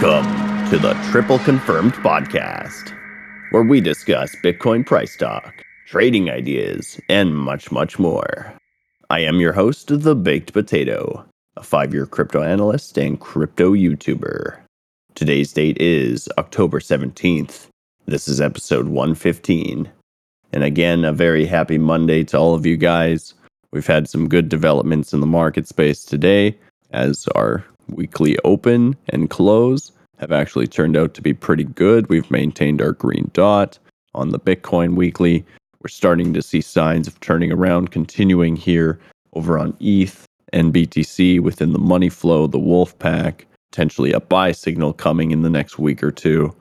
Welcome to the Triple Confirmed Podcast, where we discuss Bitcoin price talk, trading ideas, and much, much more. I am your host, The Baked Potato, a five year crypto analyst and crypto YouTuber. Today's date is October 17th. This is episode 115. And again, a very happy Monday to all of you guys. We've had some good developments in the market space today as our weekly open and close have actually turned out to be pretty good. We've maintained our green dot on the Bitcoin weekly. We're starting to see signs of turning around, continuing here over on ETH and BTC within the money flow, the wolf pack, potentially a buy signal coming in the next week or two.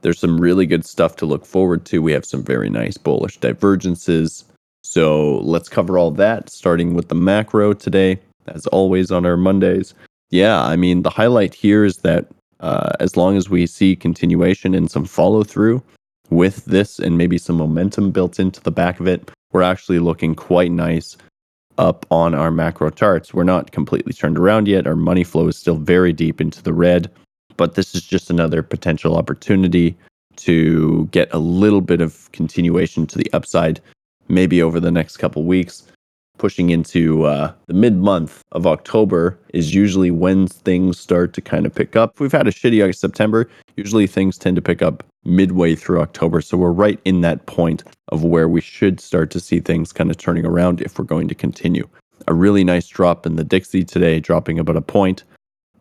There's some really good stuff to look forward to. We have some very nice bullish divergences. So let's cover all that, starting with the macro today, as always on our Mondays yeah, I mean, the highlight here is that uh, as long as we see continuation and some follow through with this and maybe some momentum built into the back of it, we're actually looking quite nice up on our macro charts. We're not completely turned around yet. Our money flow is still very deep into the red, but this is just another potential opportunity to get a little bit of continuation to the upside, maybe over the next couple weeks pushing into uh, the mid month of October is usually when things start to kind of pick up. We've had a shitty September. Usually things tend to pick up midway through October. So we're right in that point of where we should start to see things kind of turning around if we're going to continue. A really nice drop in the Dixie today, dropping about a point,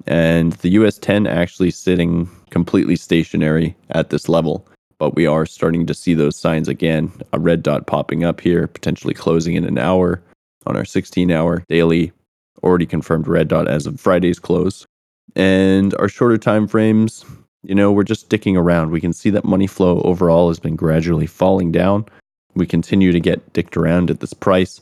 and the US 10 actually sitting completely stationary at this level. But we are starting to see those signs again. A red dot popping up here, potentially closing in an hour on our 16 hour daily already confirmed red dot as of Friday's close. And our shorter time frames, you know, we're just sticking around. We can see that money flow overall has been gradually falling down. We continue to get dicked around at this price,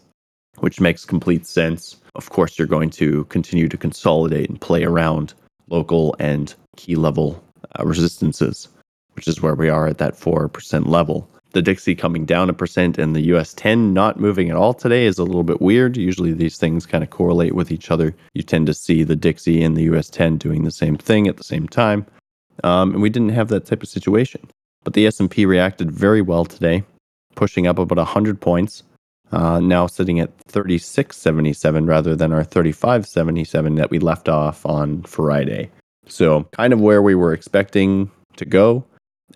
which makes complete sense. Of course, you're going to continue to consolidate and play around local and key level uh, resistances, which is where we are at that 4% level the Dixie coming down a percent and the US 10 not moving at all today is a little bit weird. Usually these things kind of correlate with each other. You tend to see the Dixie and the US 10 doing the same thing at the same time. Um, and we didn't have that type of situation. But the S&P reacted very well today, pushing up about 100 points. Uh, now sitting at 36.77 rather than our 35.77 that we left off on Friday. So, kind of where we were expecting to go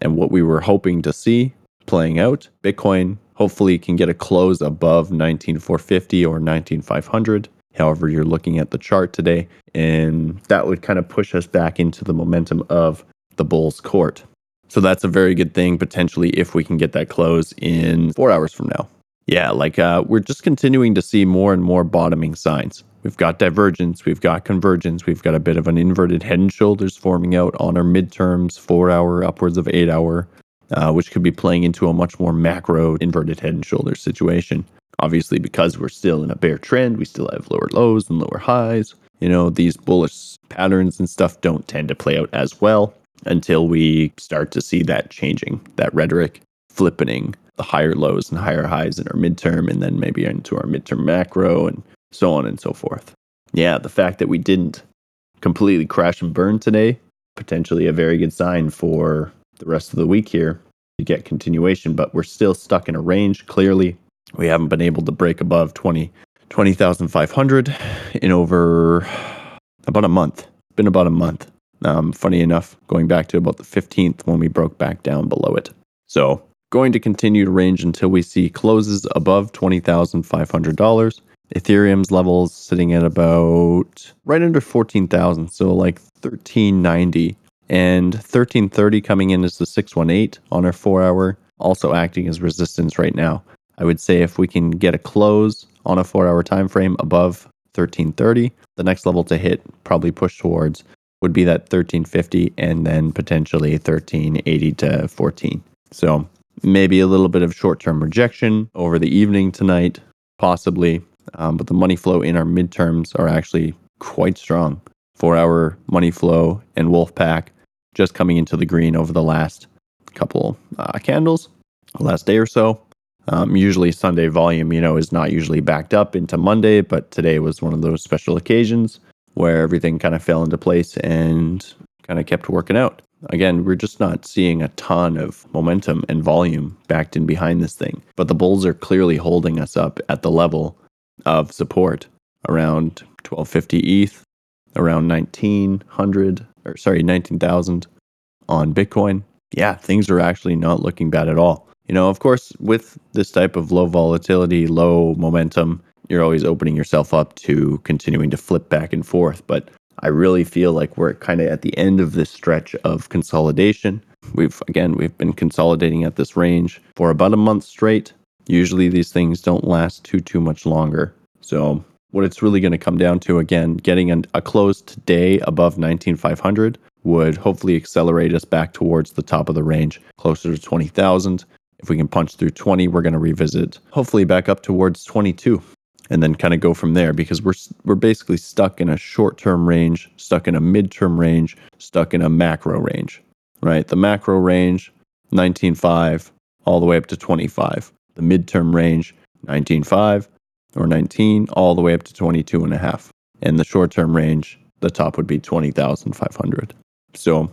and what we were hoping to see playing out. Bitcoin hopefully can get a close above 19450 or 19500 however you're looking at the chart today and that would kind of push us back into the momentum of the bull's court. So that's a very good thing potentially if we can get that close in four hours from now. Yeah like uh, we're just continuing to see more and more bottoming signs. We've got divergence we've got convergence we've got a bit of an inverted head and shoulders forming out on our midterms four hour upwards of eight hour uh, which could be playing into a much more macro inverted head and shoulders situation. Obviously, because we're still in a bear trend, we still have lower lows and lower highs. You know, these bullish patterns and stuff don't tend to play out as well until we start to see that changing, that rhetoric flipping the higher lows and higher highs in our midterm and then maybe into our midterm macro and so on and so forth. Yeah, the fact that we didn't completely crash and burn today, potentially a very good sign for the rest of the week here to get continuation, but we're still stuck in a range. Clearly, we haven't been able to break above 20, 20,500 in over about a month. It's been about a month. Um, funny enough, going back to about the 15th when we broke back down below it. So, going to continue to range until we see closes above $20,500. Ethereum's levels sitting at about right under 14,000, so like 1390 and 1330 coming in as the 618 on our four hour, also acting as resistance right now. I would say if we can get a close on a four hour time frame above 1330, the next level to hit, probably push towards, would be that 1350 and then potentially 1380 to 14. So maybe a little bit of short term rejection over the evening tonight, possibly. Um, but the money flow in our midterms are actually quite strong. Four hour money flow and Wolfpack just coming into the green over the last couple uh, candles, last day or so. Um, usually Sunday volume, you know, is not usually backed up into Monday, but today was one of those special occasions where everything kind of fell into place and kind of kept working out. Again, we're just not seeing a ton of momentum and volume backed in behind this thing. But the bulls are clearly holding us up at the level of support around 1250 ETH, around 1900 or sorry, 19,000 on Bitcoin. Yeah, things are actually not looking bad at all. You know, of course, with this type of low volatility, low momentum, you're always opening yourself up to continuing to flip back and forth. But I really feel like we're kind of at the end of this stretch of consolidation. We've, again, we've been consolidating at this range for about a month straight. Usually these things don't last too, too much longer. So, what it's really going to come down to, again, getting an, a close today above 19,500 would hopefully accelerate us back towards the top of the range, closer to 20,000. If we can punch through 20, we're going to revisit, hopefully back up towards 22 and then kind of go from there because we're we're basically stuck in a short-term range, stuck in a mid-term range, stuck in a macro range, right? The macro range 19.5 all the way up to 25. The midterm range 19.5 or 19 all the way up to 22 and a half. And the short-term range, the top would be 20,500. So,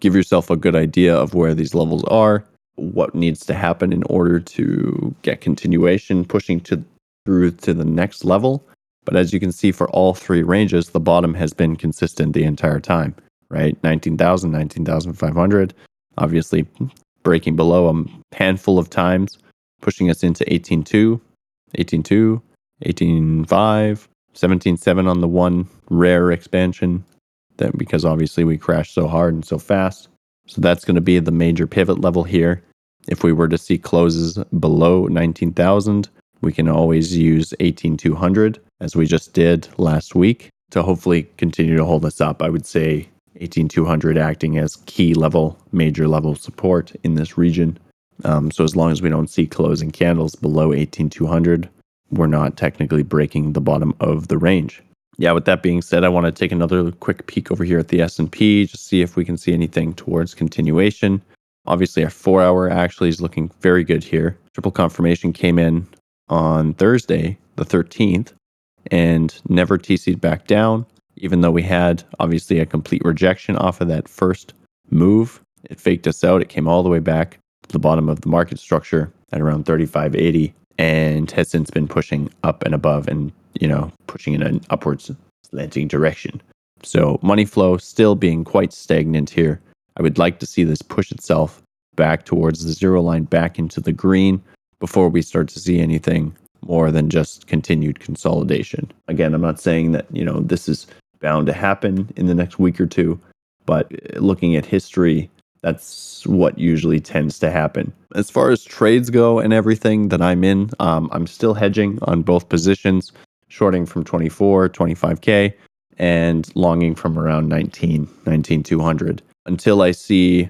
give yourself a good idea of where these levels are, what needs to happen in order to get continuation pushing to through to the next level. But as you can see for all three ranges, the bottom has been consistent the entire time, right? 19,000, 19,500, obviously breaking below a handful of times, pushing us into 18.2, 18.2, 18.5, 17.7 on the one rare expansion, that because obviously we crashed so hard and so fast. So that's going to be the major pivot level here. If we were to see closes below 19,000, we can always use 18200 as we just did last week to hopefully continue to hold us up. I would say 18200 acting as key level, major level support in this region. Um, so as long as we don't see closing candles below 18200, we're not technically breaking the bottom of the range. Yeah, with that being said, I want to take another quick peek over here at the S&P just see if we can see anything towards continuation. Obviously, our 4-hour actually is looking very good here. Triple confirmation came in on Thursday, the 13th, and never TC'd back down, even though we had obviously a complete rejection off of that first move. It faked us out. It came all the way back to the bottom of the market structure at around 35.80 and has since been pushing up and above and, you know, pushing in an upwards slanting direction. So money flow still being quite stagnant here. I would like to see this push itself back towards the zero line, back into the green, before we start to see anything more than just continued consolidation. Again, I'm not saying that, you know, this is bound to happen in the next week or two, but uh, looking at history, that's what usually tends to happen. As far as trades go and everything that I'm in, um, I'm still hedging on both positions, shorting from 24, 25K, and longing from around 19, 19, 200 until I see,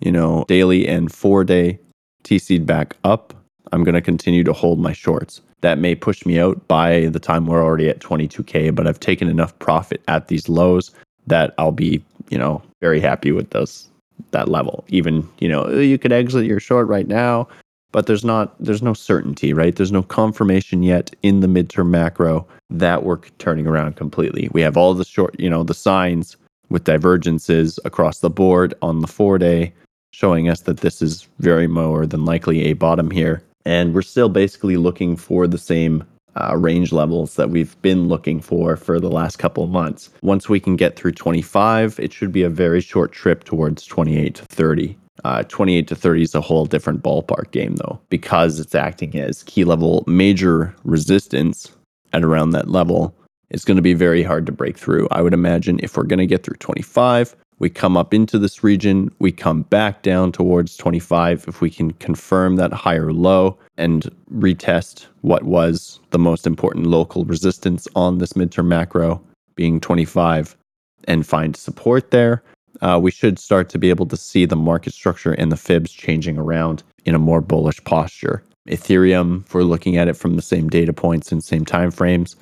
you know, daily and four day TC'd back up I'm going to continue to hold my shorts. That may push me out by the time we're already at 22K, but I've taken enough profit at these lows that I'll be, you know, very happy with those that level. Even, you know, uh, you could exit your short right now, but there's not there's no certainty, right? There's no confirmation yet in the midterm macro that we're turning around completely. We have all the short, you know, the signs with divergences across the board on the 4 day showing us that this is very more than likely a bottom here and we're still basically looking for the same uh, range levels that we've been looking for for the last couple of months. Once we can get through 25, it should be a very short trip towards 28 to 30. Uh, 28 to 30 is a whole different ballpark game, though, because it's acting as key level major resistance at around that level. It's going to be very hard to break through. I would imagine if we're going to get through 25, we come up into this region, we come back down towards 25 if we can confirm that higher low and retest what was the most important local resistance on this midterm macro being 25 and find support there. Uh, we should start to be able to see the market structure and the fibs changing around in a more bullish posture. Ethereum, if we're looking at it from the same data points and same time frames,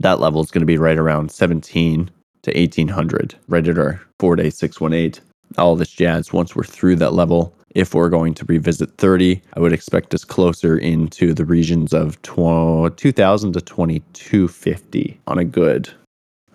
that level is going to be right around 17 to 1800, right at our four day 618. All this jazz. Once we're through that level, if we're going to revisit 30, I would expect us closer into the regions of 2000 to 2250 on a good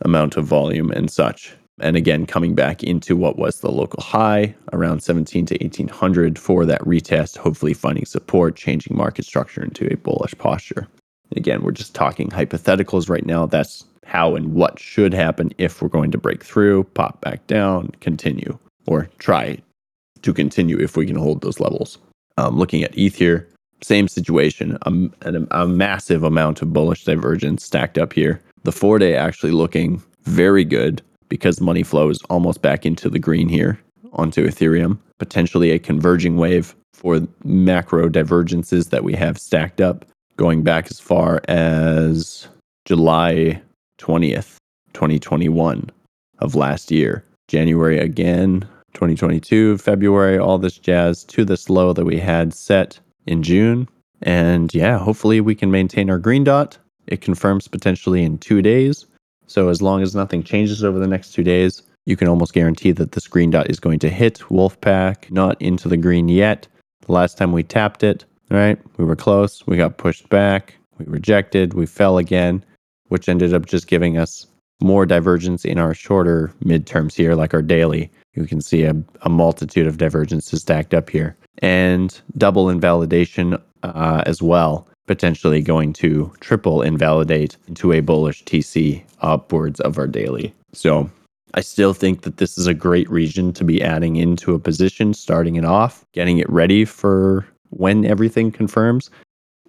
amount of volume and such. and again coming back into what was the local high around 17 to 1800 for that retest hopefully finding support changing market structure into a bullish posture again we're just talking hypotheticals right now that's how and what should happen if we're going to break through pop back down continue or try to continue if we can hold those levels um, looking at eth here same situation a, a, a massive amount of bullish divergence stacked up here the four day actually looking very good because money flow is almost back into the green here onto Ethereum. Potentially a converging wave for macro divergences that we have stacked up going back as far as July 20th, 2021 of last year. January again, 2022, February, all this jazz to this low that we had set in June. And yeah, hopefully we can maintain our green dot. It confirms potentially in two days. So as long as nothing changes over the next two days, you can almost guarantee that this green dot is going to hit Wolfpack, not into the green yet. The last time we tapped it, right, we were close, we got pushed back, we rejected, we fell again, which ended up just giving us more divergence in our shorter midterms here, like our daily. You can see a, a multitude of divergences stacked up here and double invalidation uh, as well potentially going to triple invalidate into a bullish TC upwards of our daily. So I still think that this is a great region to be adding into a position, starting it off, getting it ready for when everything confirms,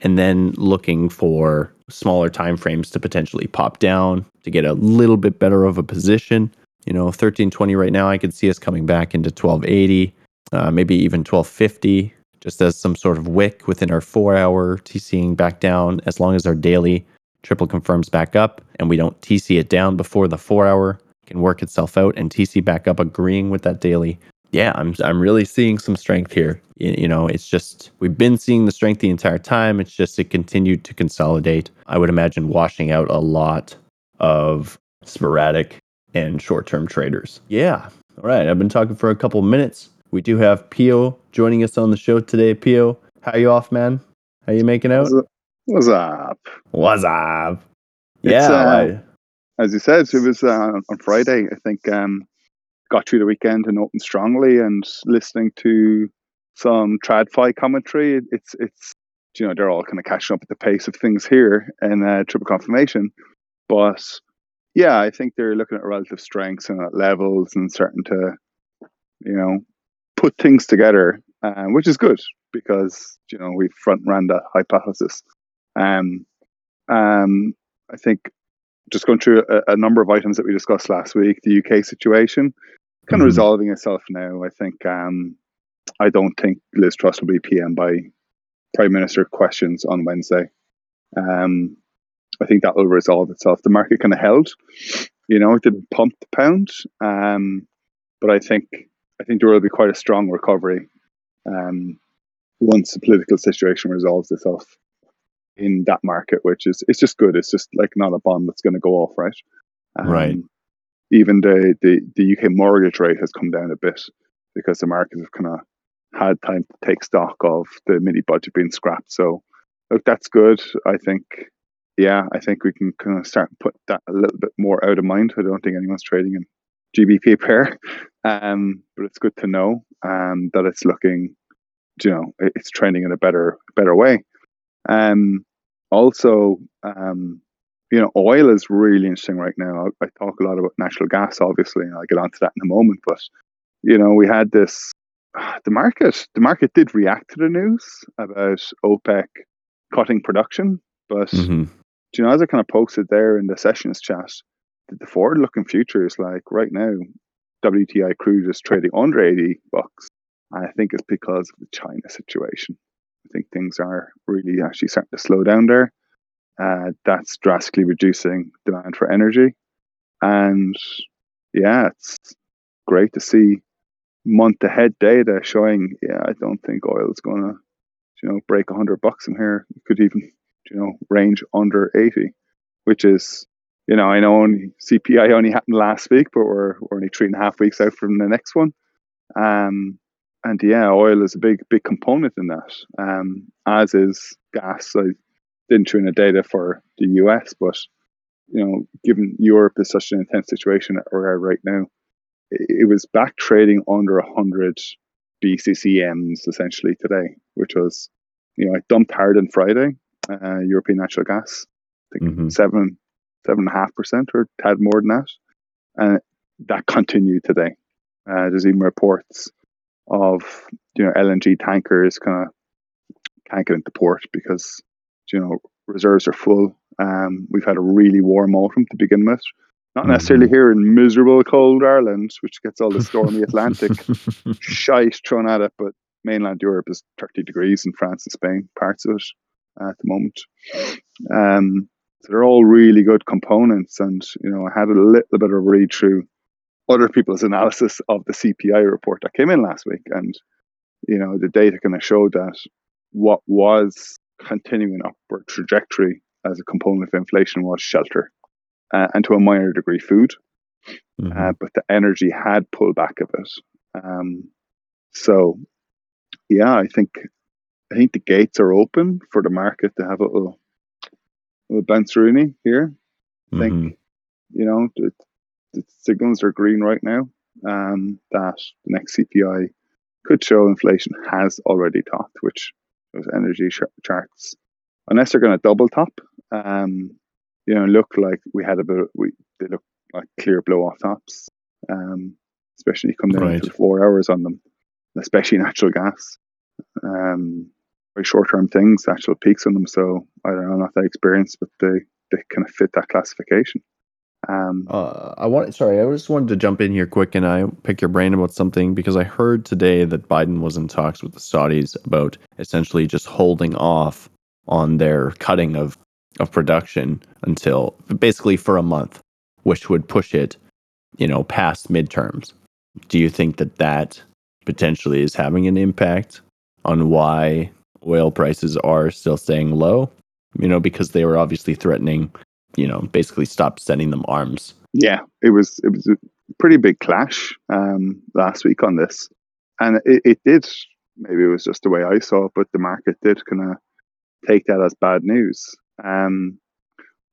and then looking for smaller time frames to potentially pop down to get a little bit better of a position. You know, 1320 right now, I could see us coming back into 1280, uh, maybe even 1250 just as some sort of wick within our four hour TCing back down, as long as our daily triple confirms back up and we don't TC it down before the four hour can work itself out and TC back up agreeing with that daily. Yeah, I'm I'm really seeing some strength here. You, know, it's just we've been seeing the strength the entire time. It's just it continued to consolidate. I would imagine washing out a lot of sporadic and short-term traders. Yeah. All right, I've been talking for a couple minutes. We do have Pio joining us on the show today. Pio, how you off, man? How you making out? What's up? What's up? Yeah, uh, I, as you said, it was uh, on Friday. I think um, got through the weekend and opened strongly, and listening to some TradFi commentary. It's it's you know they're all kind of catching up at the pace of things here in uh, triple confirmation, but yeah, I think they're looking at relative strengths and at levels and starting to you know put things together, uh, which is good because you know we front ran that hypothesis. Um, um, I think just going through a, a, number of items that we discussed last week, the UK situation kind of mm-hmm. resolving itself now. I think um, I don't think Liz Truss will be PM by Prime Minister questions on Wednesday. Um, I think that will resolve itself. The market kind of held, you know, it didn't pump the pound, um, but I think I think there will be quite a strong recovery um, once the political situation resolves itself in that market, which is it's just good. It's just like not a bond that's going to go off, right? Um, right. Even the, the the UK mortgage rate has come down a bit because the markets have kind of had time to take stock of the mini budget being scrapped. So, look, that's good. I think, yeah, I think we can kind of start put that a little bit more out of mind. I don't think anyone's trading in GBP pair. Um, but it's good to know um, that it's looking, you know, it's trending in a better better way. Um, also, um, you know, oil is really interesting right now. I, I talk a lot about natural gas, obviously, and I'll get onto that in a moment. But you know, we had this. The market, the market did react to the news about OPEC cutting production, but mm-hmm. you know, as I kind of posted there in the sessions chat, the forward looking future is like right now, WTI crude is trading under 80 bucks. I think it's because of the China situation. I think things are really actually starting to slow down there. Uh, that's drastically reducing demand for energy. And yeah, it's great to see month ahead data showing, yeah, I don't think oil is going to, you know, break 100 bucks in here. It could even, you know, range under 80, which is you know, I know only CPI only happened last week, but we're, we're only three and a half weeks out from the next one. Um, and yeah, oil is a big, big component in that, um, as is gas. I didn't tune the data for the US, but you know, given Europe is such an intense situation that we're at right now, it, it was back trading under 100 BCCMs essentially today, which was, you know, I dumped hard on Friday, uh, European natural gas, I think mm-hmm. seven, seven and a half percent or tad more than that. And that continued today. Uh, there's even reports of, you know, LNG tankers kind of can't get into port because, you know, reserves are full. Um, we've had a really warm autumn to begin with. Not necessarily mm-hmm. here in miserable cold Ireland, which gets all the stormy Atlantic shite thrown at it, but mainland Europe is 30 degrees in France and Spain, parts of it uh, at the moment. Um, so they're all really good components. And, you know, I had a little bit of a read through other people's analysis of the CPI report that came in last week. And, you know, the data kind of showed that what was continuing upward trajectory as a component of inflation was shelter uh, and to a minor degree food. Mm-hmm. Uh, but the energy had pulled back a bit. Um, so, yeah, I think I think the gates are open for the market to have a little, little bounce here. I think mm-hmm. you know the, the, signals are green right now. Um, that the next CPI could show inflation has already topped, which those energy sh- charts, unless they're going to double top, um, you know, look like we had a bit. We they look like clear blow off tops, um, especially come down right. to four hours on them, especially natural gas. Um, very short term things, actual peaks on them. So I don't know, not that experienced, but they they kind of fit that classification. Um, uh, I want sorry, I just wanted to jump in here quick and I pick your brain about something because I heard today that Biden was in talks with the Saudis about essentially just holding off on their cutting of of production until basically for a month, which would push it, you know, past midterms. Do you think that that potentially is having an impact on why oil prices are still staying low? You know, because they were obviously threatening you know, basically stopped sending them arms. Yeah, it was it was a pretty big clash um, last week on this, and it, it did. Maybe it was just the way I saw it, but the market did kind of take that as bad news. Um,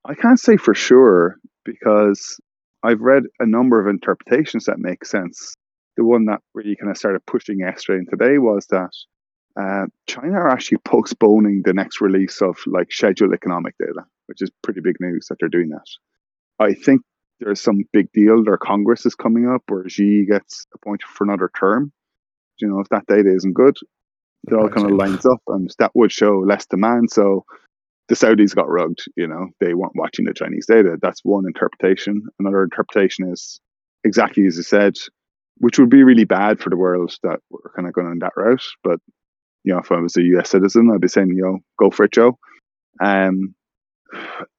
I can't say for sure because I've read a number of interpretations that make sense. The one that really kind of started pushing yesterday and today was that uh, China are actually postponing the next release of like scheduled economic data which is pretty big news that they're doing that. I think there's some big deal. Their Congress is coming up where Xi gets appointed for another term. You know, if that data isn't good, it all kind of lines up, and that would show less demand. So the Saudis got rugged. You know, they weren't watching the Chinese data. That's one interpretation. Another interpretation is exactly as you said, which would be really bad for the world that we're kind of going on that route. But you know, if I was a U.S. citizen, I'd be saying, you know, go for it, Joe. Um,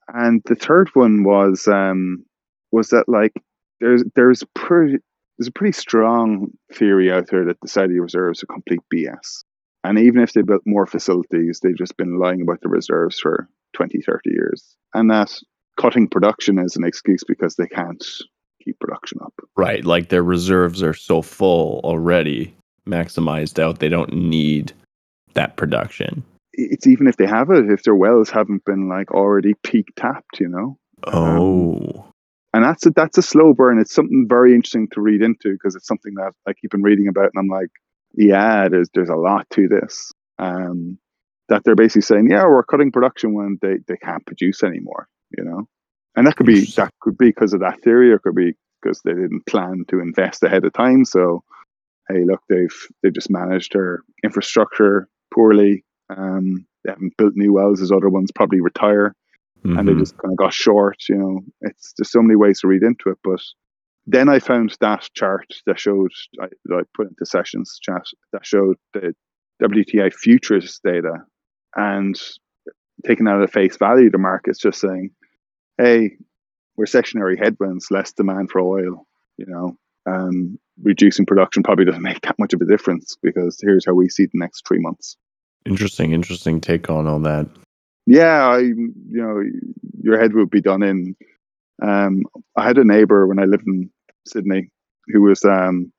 and the third one was um, was that like there's there's pretty there's a pretty strong theory out there that the Saudi reserves are complete BS. And even if they built more facilities, they've just been lying about the reserves for 20, 30 years. And that cutting production is an excuse because they can't keep production up. Right. Like their reserves are so full already, maximized out, they don't need that production it's even if they have it, if their wells haven't been like already peak tapped, you know. Oh. Um, and that's a, that's a slow burn. It's something very interesting to read into because it's something that I keep on reading about, and I'm like, yeah, there's there's a lot to this. Um, that they're basically saying, yeah, we're cutting production when they, they can't produce anymore, you know. And that could be that could be because of that theory, or could be because they didn't plan to invest ahead of time. So, hey, look, they've they've just managed their infrastructure poorly um, they haven't built new wells as other ones probably retire, mm-hmm. and they mm-hmm. just kind of got short. You know, it's there's so many ways to read into it. But then I found that chart that showed I, that I put into sessions chat that showed the WTI futures data, and taking that at face value, the market's just saying, "Hey, recessionary headwinds, less demand for oil." You know, um, reducing production probably doesn't make that much of a difference because here's how we see the next three months. Interesting, interesting take on all that. Yeah, I, you know, your head would be done in. Um, I had a neighbor when I lived in Sydney who was, um,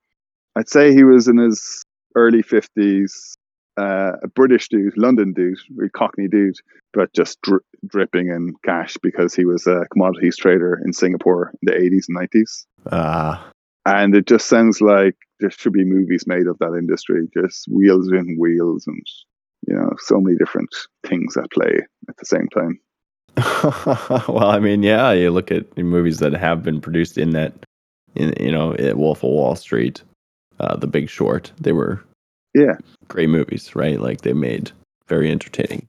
I'd say he was in his early 50s, uh, a British dude, London dude, a Cockney dude, but just dri- dripping in cash because he was a commodities trader in Singapore in the 80s and 90s. Ah, And it just sounds like there should be movies made of that industry, just wheels in wheels and, you know, so many different things at play at the same time. well, I mean, yeah, you look at movies that have been produced in that, in you know, at Wolf of Wall Street, uh, The Big Short. They were Yeah. great movies, right? Like they made very entertaining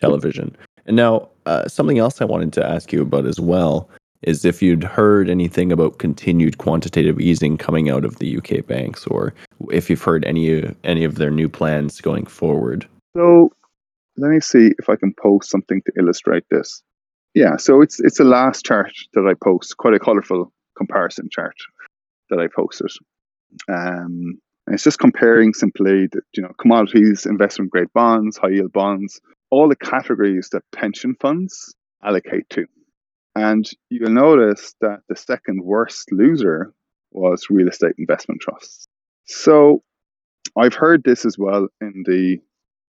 television. And now, uh, something else I wanted to ask you about as well is if you'd heard anything about continued quantitative easing coming out of the UK banks, or if you've heard any any of their new plans going forward. So let me see if I can post something to illustrate this. Yeah, so it's it's a last chart that I post, quite a colorful comparison chart that I posted. Um, and it's just comparing simply the, you know commodities, investment grade bonds, high yield bonds, all the categories that pension funds allocate to. And you'll notice that the second worst loser was real estate investment trusts. So I've heard this as well in the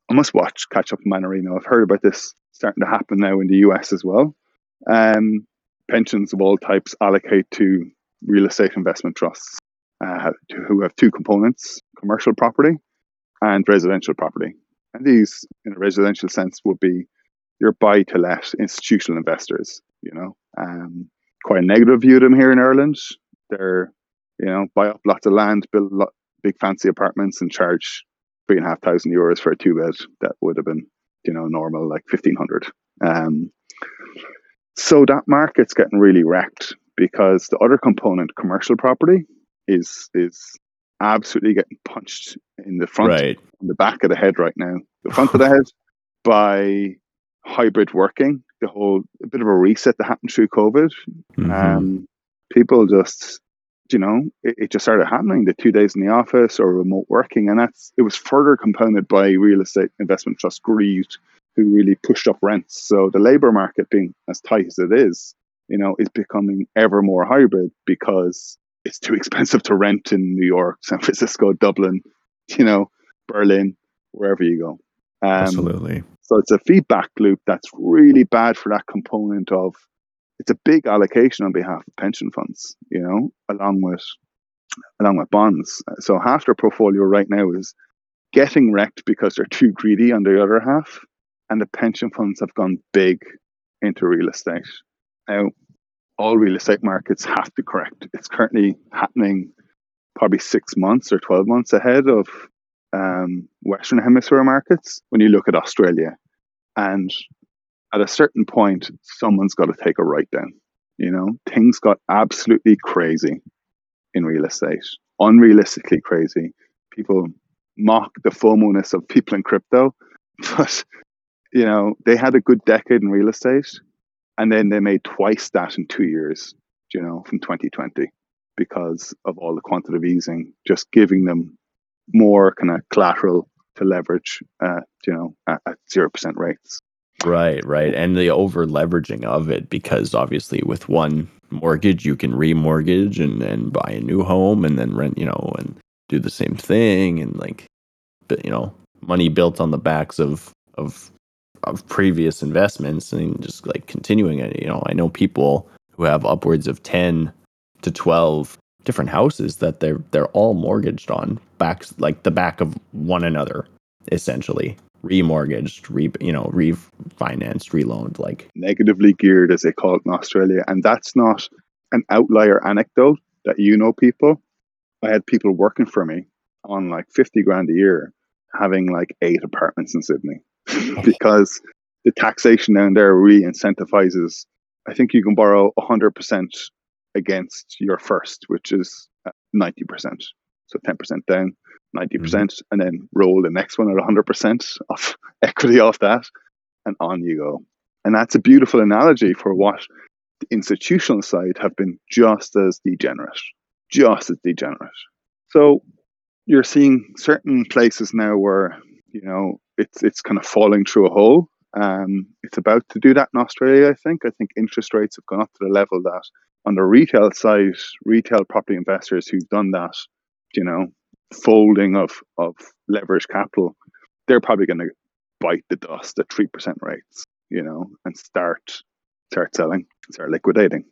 I must watch Catch Up Manarino. I've heard about this starting to happen now in the US as well. Um, pensions of all types allocate to real estate investment trusts uh, who have two components commercial property and residential property. And these, in a residential sense, would be your buy to let institutional investors, you know. Um, quite a negative view of them here in Ireland. They're, you know, buy up lots of land, build big fancy apartments, and charge three and a half thousand euros for a two bed that would have been, you know, normal like fifteen hundred. Um, so that market's getting really wrecked because the other component, commercial property, is is absolutely getting punched in the front, Right. in the back of the head right now, the front of the head, by hybrid working. The whole a bit of a reset that happened through COVID. Mhm. Um, people just, you know, it, it just started happening. The two days in the office or remote working, and that's it was further compounded by real estate investment trust greed, who really pushed up rents. So the labor market being as tight as it is, you know, is becoming ever more hybrid because it's too expensive to rent in New York, San Francisco, Dublin, you know, Berlin, wherever you go. Um, Absolutely. so it's a feedback loop that's really bad for that component of it's a big allocation on behalf of pension funds, you know, along with along with bonds. So half their portfolio right now is getting wrecked because they're too greedy on the other half, and the pension funds have gone big into real estate. Now, all real estate markets have to correct. It's currently happening probably six months or 12 months ahead of um, Western Hemisphere markets when you look at Australia. And at a certain point, someone's got to take a write down. You know, things got absolutely crazy in real estate, unrealistically crazy. People mock the FOMO-ness of people in crypto, but you know, they had a good decade in real estate and then they made twice that in two years, you know, from 2020 because of all the quantitative easing, just giving them more kind of collateral to leverage, uh, you know, at, at 0% rates. Right, right. And the over leveraging of it because obviously with one mortgage you can remortgage and, and buy a new home and then rent, you know, and do the same thing and like but you know, money built on the backs of of of previous investments and just like continuing it. You know, I know people who have upwards of ten to twelve different houses that they're they're all mortgaged on backs like the back of one another, essentially remortgaged, re you know, refinanced, reloaned. Like Negatively geared, as they call it in Australia. And that's not an outlier anecdote that you know people. I had people working for me on like 50 grand a year having like eight apartments in Sydney because the taxation down there really incentivizes. I think you can borrow 100% against your first, which is uh, 90%. So 10% down, 90%, percent and then roll the next one at 100% of equity off that, and on you go. And that's a beautiful analogy for what the institutional side have been just as degenerate, just as degenerate. So you're seeing certain places now where you know it's it's kind of falling through a hole. Um, it's about to do that in Australia. I think. I think interest rates have gone up to the level that on the retail side, retail property investors who've done that, you know, folding of of leverage capital they're probably going to bite the dust at three percent rates, you know, and start start selling, start liquidating,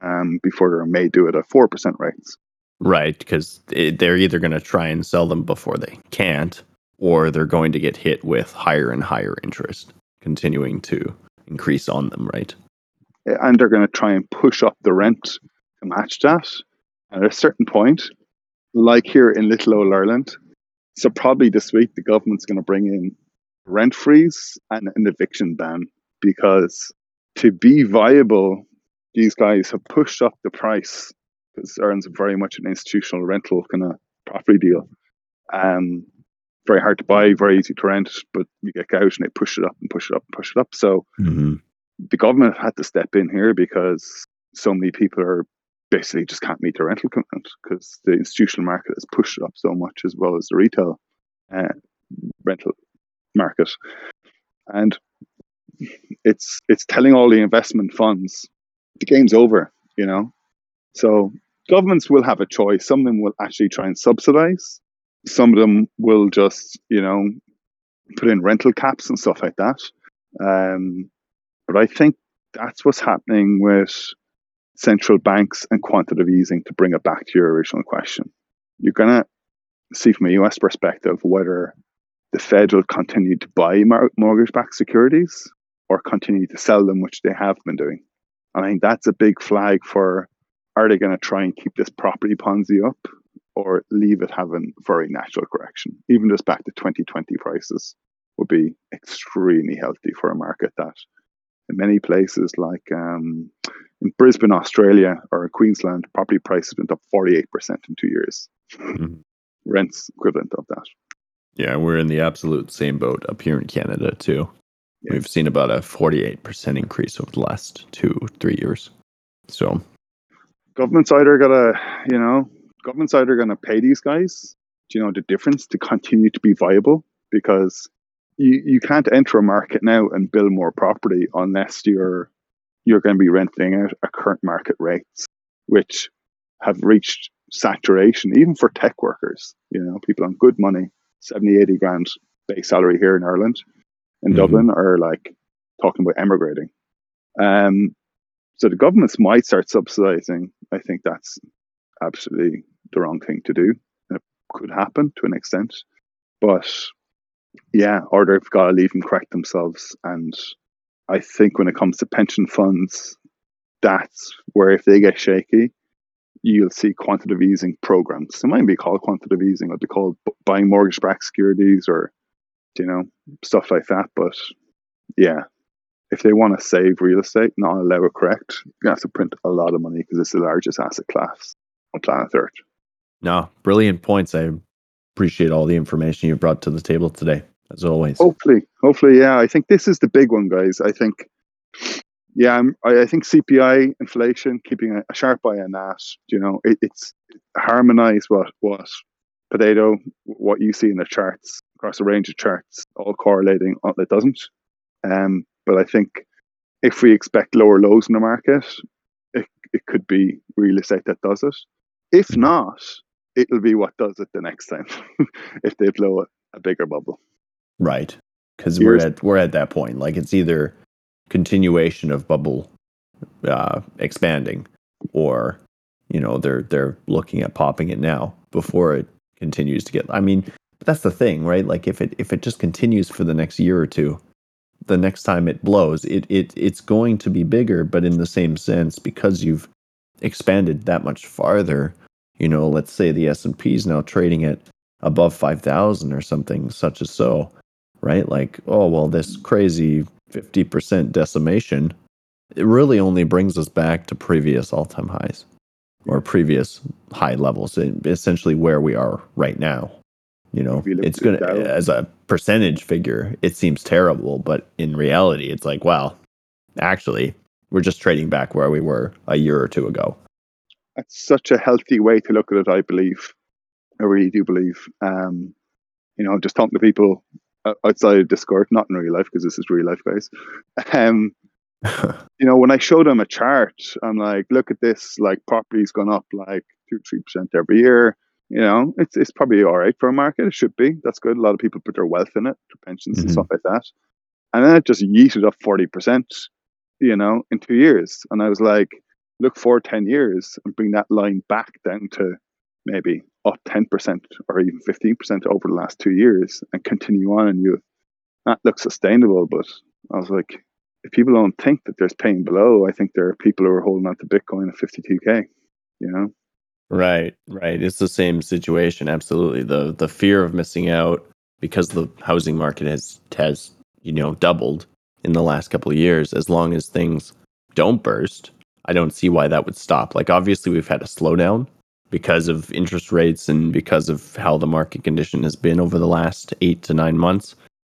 um, before they may do it at four percent rates. Right, because they're either going to try and sell them before they can't, or they're going to get hit with higher and higher interest, continuing to increase on them, right? And they're going to try and push up the rent to match that. And at a certain point, like here in Little Old Ireland, so probably this week the government's going to bring in rent freeze and an eviction ban because to be viable, these guys have pushed up the price because Ireland's very much an institutional rental kind of property deal. Um, very hard to buy, very easy to rent, but you get gouged and they push it up and push it up and push it up. So mm-hmm. the government had to step in here because so many people are basically just can't meet their rental commitment because the institutional market has pushed it up so much as well as the retail uh, rental market. And it's it's telling all the investment funds the game's over, you know. So governments will have a choice. Some of them will actually try and subsidize. Some of them will just, you know, put in rental caps and stuff like that. Um, but I think that's what's happening with central banks and quantitative easing to bring it back to your original question. You're going to see from a US perspective whether the Fed will continue to buy mortgage backed securities or continue to sell them, which they have been doing. I think that's a big flag for are they going to try and keep this property Ponzi up or leave it having very natural correction? Even just back to 2020 prices would be extremely healthy for a market that in many places like um, in Brisbane, Australia or Queensland, property prices went up 48% in two years. Mm-hmm. Rents equivalent of that. Yeah, we're in the absolute same boat up here in Canada too. Yeah. We've seen about a 48% increase over the last two, three years. So, government's either gonna, you know, government's either gonna pay these guys, you know, the difference to continue to be viable because you, you can't enter a market now and build more property unless you're you're going to be renting out at current market rates, which have reached saturation, even for tech workers, you know, people on good money, 70, 80 grand base salary here in Ireland in mm-hmm. Dublin are like talking about emigrating. Um, so the governments might start subsidizing. I think that's absolutely the wrong thing to do. It could happen to an extent, but yeah, or they've got to leave them correct themselves. And I think when it comes to pension funds, that's where if they get shaky, you'll see quantitative easing programs. It might be called quantitative easing, or they called buying mortgage-backed securities, or you know, stuff like that. But yeah, if they want to save real estate, not allow it correct, you have to print a lot of money because it's the largest asset class on planet Earth. No, brilliant points. I appreciate all the information you've brought to the table today, as always. Hopefully, hopefully, yeah. I think this is the big one, guys. I think, yeah, I'm, I, I think CPI inflation, keeping a, a, sharp eye on that. You know, it, it's harmonize what what potato, what you see in the charts across a range of charts, all correlating. It doesn't. Um, but I think if we expect lower lows in the market, it, it could be real estate that does it. If not, it'll be what does it the next time if they blow a, a bigger bubble. Right. Because we're at we're at that point. Like it's either continuation of bubble uh, expanding, or you know they're they're looking at popping it now before it continues to get. I mean, that's the thing, right? Like if it if it just continues for the next year or two, the next time it blows, it it it's going to be bigger, but in the same sense because you've expanded that much farther. You know, let's say the S and P is now trading at above five thousand or something, such as so, right? Like, oh well, this crazy fifty percent decimation, it really only brings us back to previous all time highs or previous high levels, essentially where we are right now. You know, it's going to, as a percentage figure, it seems terrible, but in reality, it's like, wow, actually, we're just trading back where we were a year or two ago. That's such a healthy way to look at it, I believe. I really do believe. Um, you know, I'm just talking to people outside of Discord, not in real life, because this is real life, guys. Um, you know, when I show them a chart, I'm like, look at this, like property's gone up like two, three percent every year you know, it's it's probably all right for a market. It should be. That's good. A lot of people put their wealth in it, their pensions mm-hmm. and stuff like that. And then it just yeeted up forty percent, you know, in two years. And I was like, look for ten years and bring that line back down to maybe up ten percent or even fifteen percent over the last two years and continue on and you that looks sustainable. But I was like, if people don't think that there's pain below, I think there are people who are holding on to Bitcoin at 52k. You know. Right, right. It's the same situation. Absolutely. The the fear of missing out because the housing market has has you know doubled in the last couple of years. As long as things don't burst, I don't see why that would stop. Like obviously we've had a slowdown because of interest rates and because of how the market condition has been over the last eight to nine months.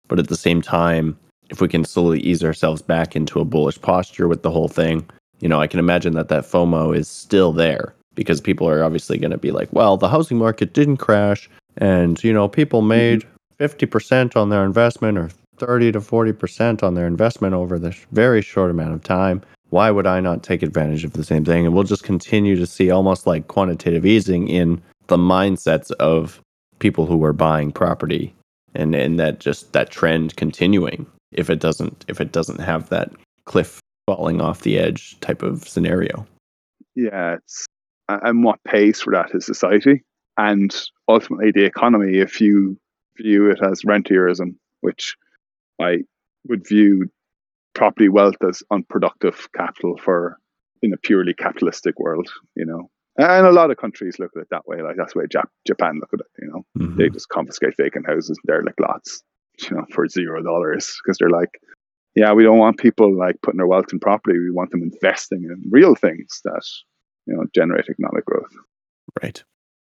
But at the same time, if we can slowly ease ourselves back into a bullish posture with the whole thing, you know, I can imagine that that FOMO is still there because people are obviously going to be like, well, the housing market didn't crash and, you know, people mm-hmm. made 50% on their investment or 30 to 40% on their investment over this very short amount of time. Why would I not take advantage of the same thing? And we'll just continue to see almost like quantitative easing in the mindsets of people who are buying property and and that just that trend continuing if it doesn't if it doesn't have that cliff falling off the edge type of scenario. Yeah, it's and what pays for that is society and ultimately the economy. If you view it as rentierism, which I would view property wealth as unproductive capital for in a purely capitalistic world, you know. And a lot of countries look at it that way. Like that's the way Jap- Japan look at it. You know, mm-hmm. they just confiscate vacant houses, and derelict lots, you know, for zero dollars because they're like, yeah, we don't want people like putting their wealth in property. We want them investing in real things that you know generate economic growth. Right.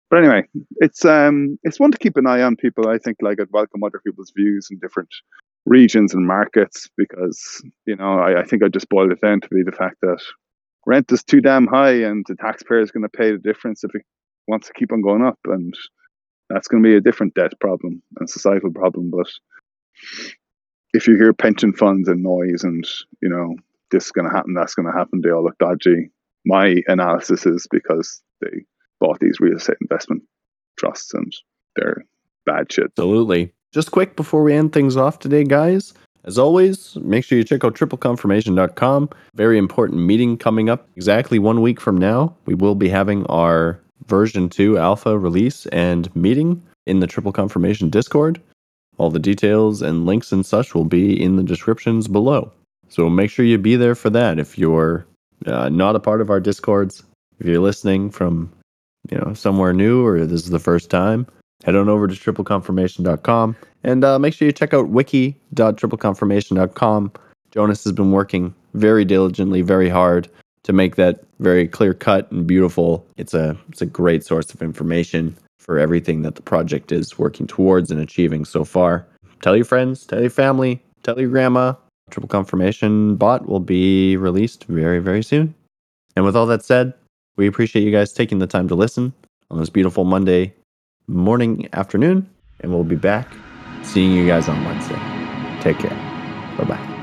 But anyway, it's um it's one to keep an eye on. People, I think, like I'd welcome other people's views and different regions and markets because you know I, I think I just boiled it down to be the fact that rent is too damn high and the taxpayer is going to pay the difference if it wants to keep on going up and that's going to be a different debt problem and societal problem. But if you hear pension funds and noise and you know this is going to happen that's going to happen they all look dodgy. My analysis is because they bought these real estate investment trusts and they're bad shit. Absolutely just quick before we end things off today guys as always, make sure you check out tripleconfirmation.com. Very important meeting coming up exactly one week from now. We will be having our version 2 alpha release and meeting in the Triple Confirmation Discord. All the details and links and such will be in the descriptions below. So make sure you be there for that if you're uh, not a part of our Discords. If you're listening from you know somewhere new or this is the first time, head on over to tripleconfirmation.com and uh, make sure you check out wiki.tripleconfirmation.com. Jonas has been working very diligently, very hard to make that very clear cut and beautiful. It's a it's a great source of information for everything that the project is working towards and achieving so far. Tell your friends, tell your family, tell your grandma. Triple confirmation bot will be released very, very soon. And with all that said, we appreciate you guys taking the time to listen on this beautiful Monday morning, afternoon, and we'll be back seeing you guys on Wednesday. Take care. Bye bye.